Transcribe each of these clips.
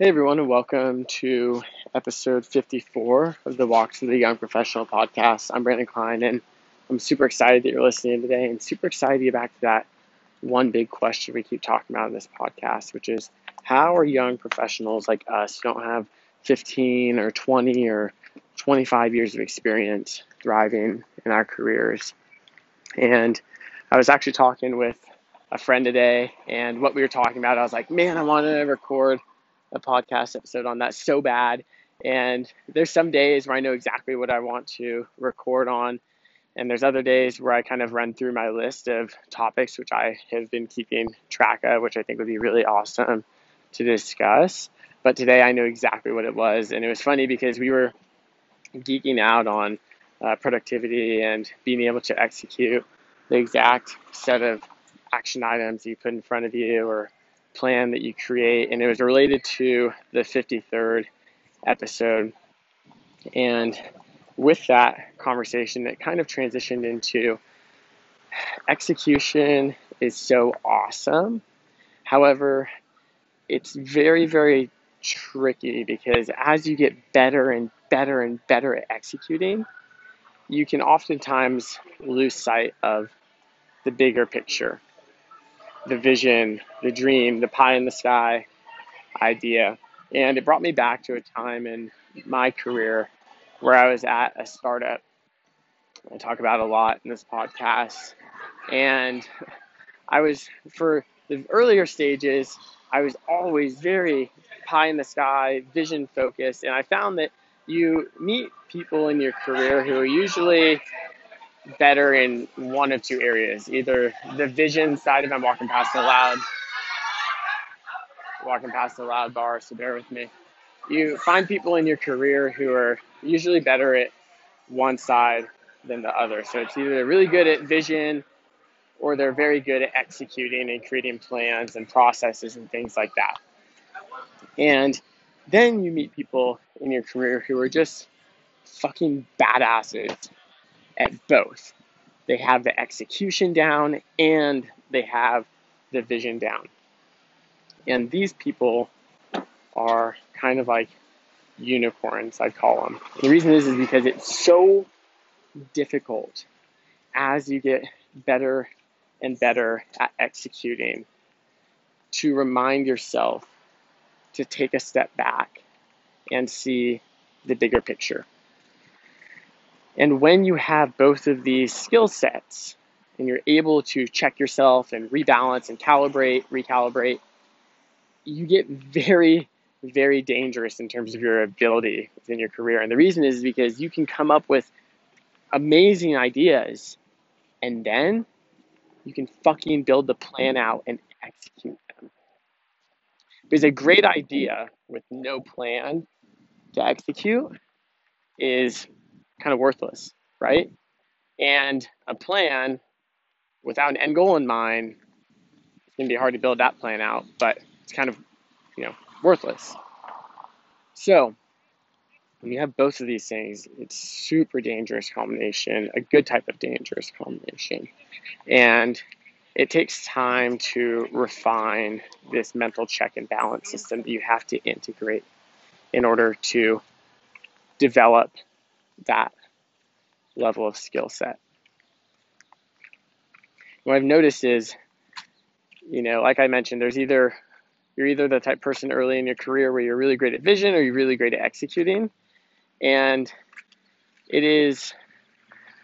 Hey everyone, and welcome to episode 54 of the Walk to the Young Professional podcast. I'm Brandon Klein, and I'm super excited that you're listening today, and super excited to get back to that one big question we keep talking about in this podcast, which is how are young professionals like us who don't have 15 or 20 or 25 years of experience thriving in our careers? And I was actually talking with a friend today, and what we were talking about, I was like, man, I want to record a podcast episode on that so bad. And there's some days where I know exactly what I want to record on. And there's other days where I kind of run through my list of topics, which I have been keeping track of, which I think would be really awesome to discuss. But today I know exactly what it was. And it was funny because we were geeking out on uh, productivity and being able to execute the exact set of action items you put in front of you or plan that you create, and it was related to the 53rd episode. And with that conversation, it kind of transitioned into execution is so awesome. However, it's very, very tricky because as you get better and better and better at executing, you can oftentimes lose sight of the bigger picture the vision, the dream, the pie in the sky idea. And it brought me back to a time in my career where I was at a startup. I talk about a lot in this podcast. And I was, for the earlier stages, I was always very pie in the sky, vision focused. And I found that you meet people in your career who are usually better in one of two areas. Either the vision side of it, I'm walking past the loud, walking past the loud bar, so bear with me. You find people in your career who are usually better at one side than the other. So it's either they're really good at vision or they're very good at executing and creating plans and processes and things like that. And then you meet people in your career who are just fucking badasses at both. They have the execution down and they have the vision down. And these people are kind of like unicorns, I call them. The reason is, is because it's so difficult as you get better and better at executing to remind yourself to take a step back and see the bigger picture. And when you have both of these skill sets and you're able to check yourself and rebalance and calibrate, recalibrate, you get very, very dangerous in terms of your ability within your career. And the reason is because you can come up with amazing ideas and then you can fucking build the plan out and execute them. Because a great idea with no plan to execute is kind of worthless, right? And a plan without an end goal in mind, it's going to be hard to build that plan out, but it's kind of, you know, worthless. So, when you have both of these things, it's super dangerous combination, a good type of dangerous combination. And it takes time to refine this mental check and balance system that you have to integrate in order to develop that level of skill set. What I've noticed is, you know, like I mentioned, there's either you're either the type person early in your career where you're really great at vision or you're really great at executing. And it is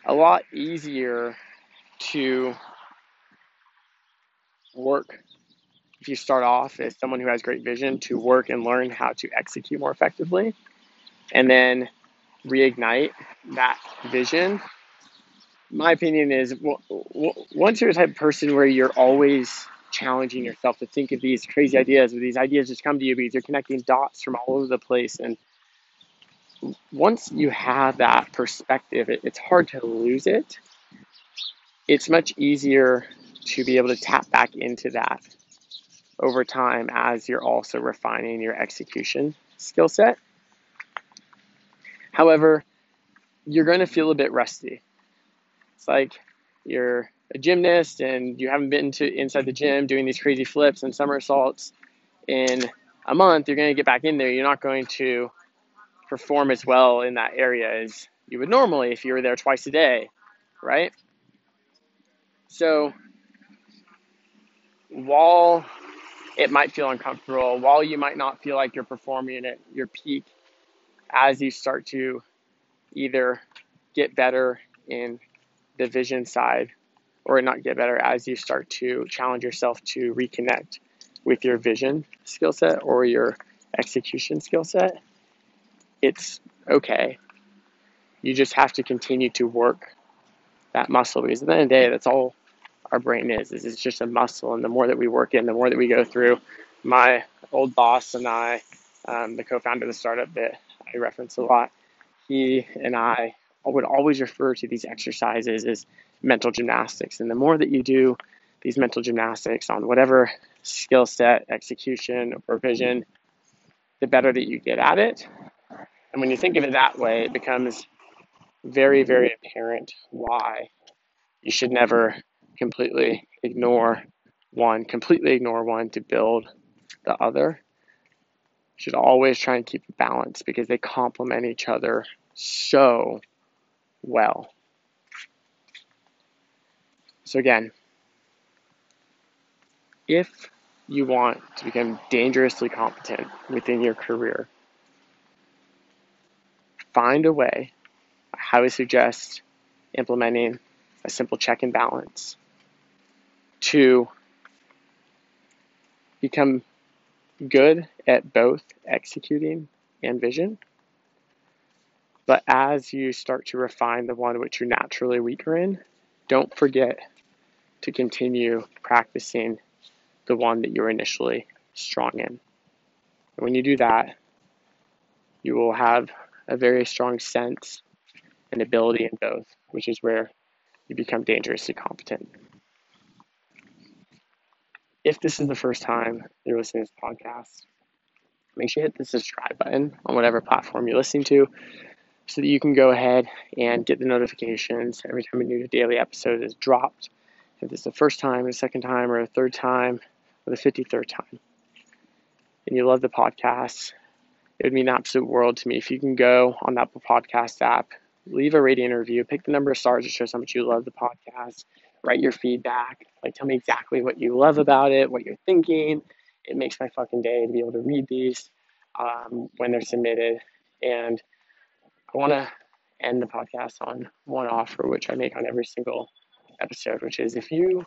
a lot easier to work if you start off as someone who has great vision to work and learn how to execute more effectively and then reignite that vision, my opinion is once you're the type of person where you're always challenging yourself to think of these crazy ideas, or these ideas just come to you because you're connecting dots from all over the place. And once you have that perspective, it, it's hard to lose it. It's much easier to be able to tap back into that over time as you're also refining your execution skill set. However, you're going to feel a bit rusty. It's like you're a gymnast and you haven't been to inside the gym doing these crazy flips and somersaults in a month, you're going to get back in there. You're not going to perform as well in that area as you would normally if you were there twice a day, right? So while it might feel uncomfortable, while you might not feel like you're performing at your peak, as you start to either get better in the vision side or not get better as you start to challenge yourself to reconnect with your vision skill set or your execution skill set, it's okay. You just have to continue to work that muscle because at the end of the day, that's all our brain is. Is it's just a muscle, and the more that we work in, the more that we go through. My old boss and I, um, the co-founder of the startup that I reference a lot, he and I would always refer to these exercises as mental gymnastics. And the more that you do these mental gymnastics on whatever skill set, execution, or vision, the better that you get at it. And when you think of it that way, it becomes very, very apparent why you should never completely ignore one, completely ignore one to build the other. Should always try and keep a balance because they complement each other so well. So, again, if you want to become dangerously competent within your career, find a way. I highly suggest implementing a simple check and balance to become good at both executing and vision. But as you start to refine the one which you're naturally weaker in, don't forget to continue practicing the one that you're initially strong in. And when you do that, you will have a very strong sense and ability in both, which is where you become dangerously competent. If this is the first time you're listening to this podcast, make sure you hit the subscribe button on whatever platform you're listening to so that you can go ahead and get the notifications every time a new daily episode is dropped. If it's the first time, the second time, or the third time, or the 53rd time, and you love the podcast, it would mean an absolute world to me if you can go on the Apple Podcast app, leave a rating review, pick the number of stars that shows how much you love the podcast, write your feedback, like tell me exactly what you love about it, what you're thinking. It makes my fucking day to be able to read these um, when they're submitted. And I want to end the podcast on one offer, which I make on every single episode, which is if you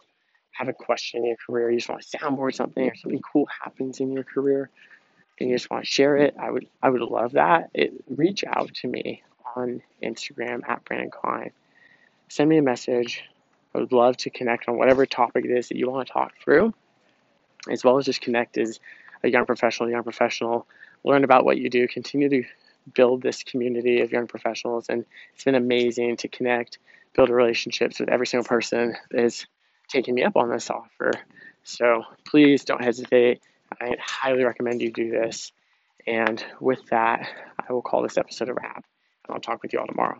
have a question in your career, you just want to soundboard something or something cool happens in your career, and you just want to share it, I would I would love that. It reach out to me on Instagram at Brandon Klein. Send me a message. I would love to connect on whatever topic it is that you want to talk through, as well as just connect as a young professional, young professional, learn about what you do, continue to build this community of young professionals. And it's been amazing to connect, build relationships with every single person that has taken me up on this offer. So please don't hesitate. I highly recommend you do this. And with that, I will call this episode a wrap. And I'll talk with you all tomorrow.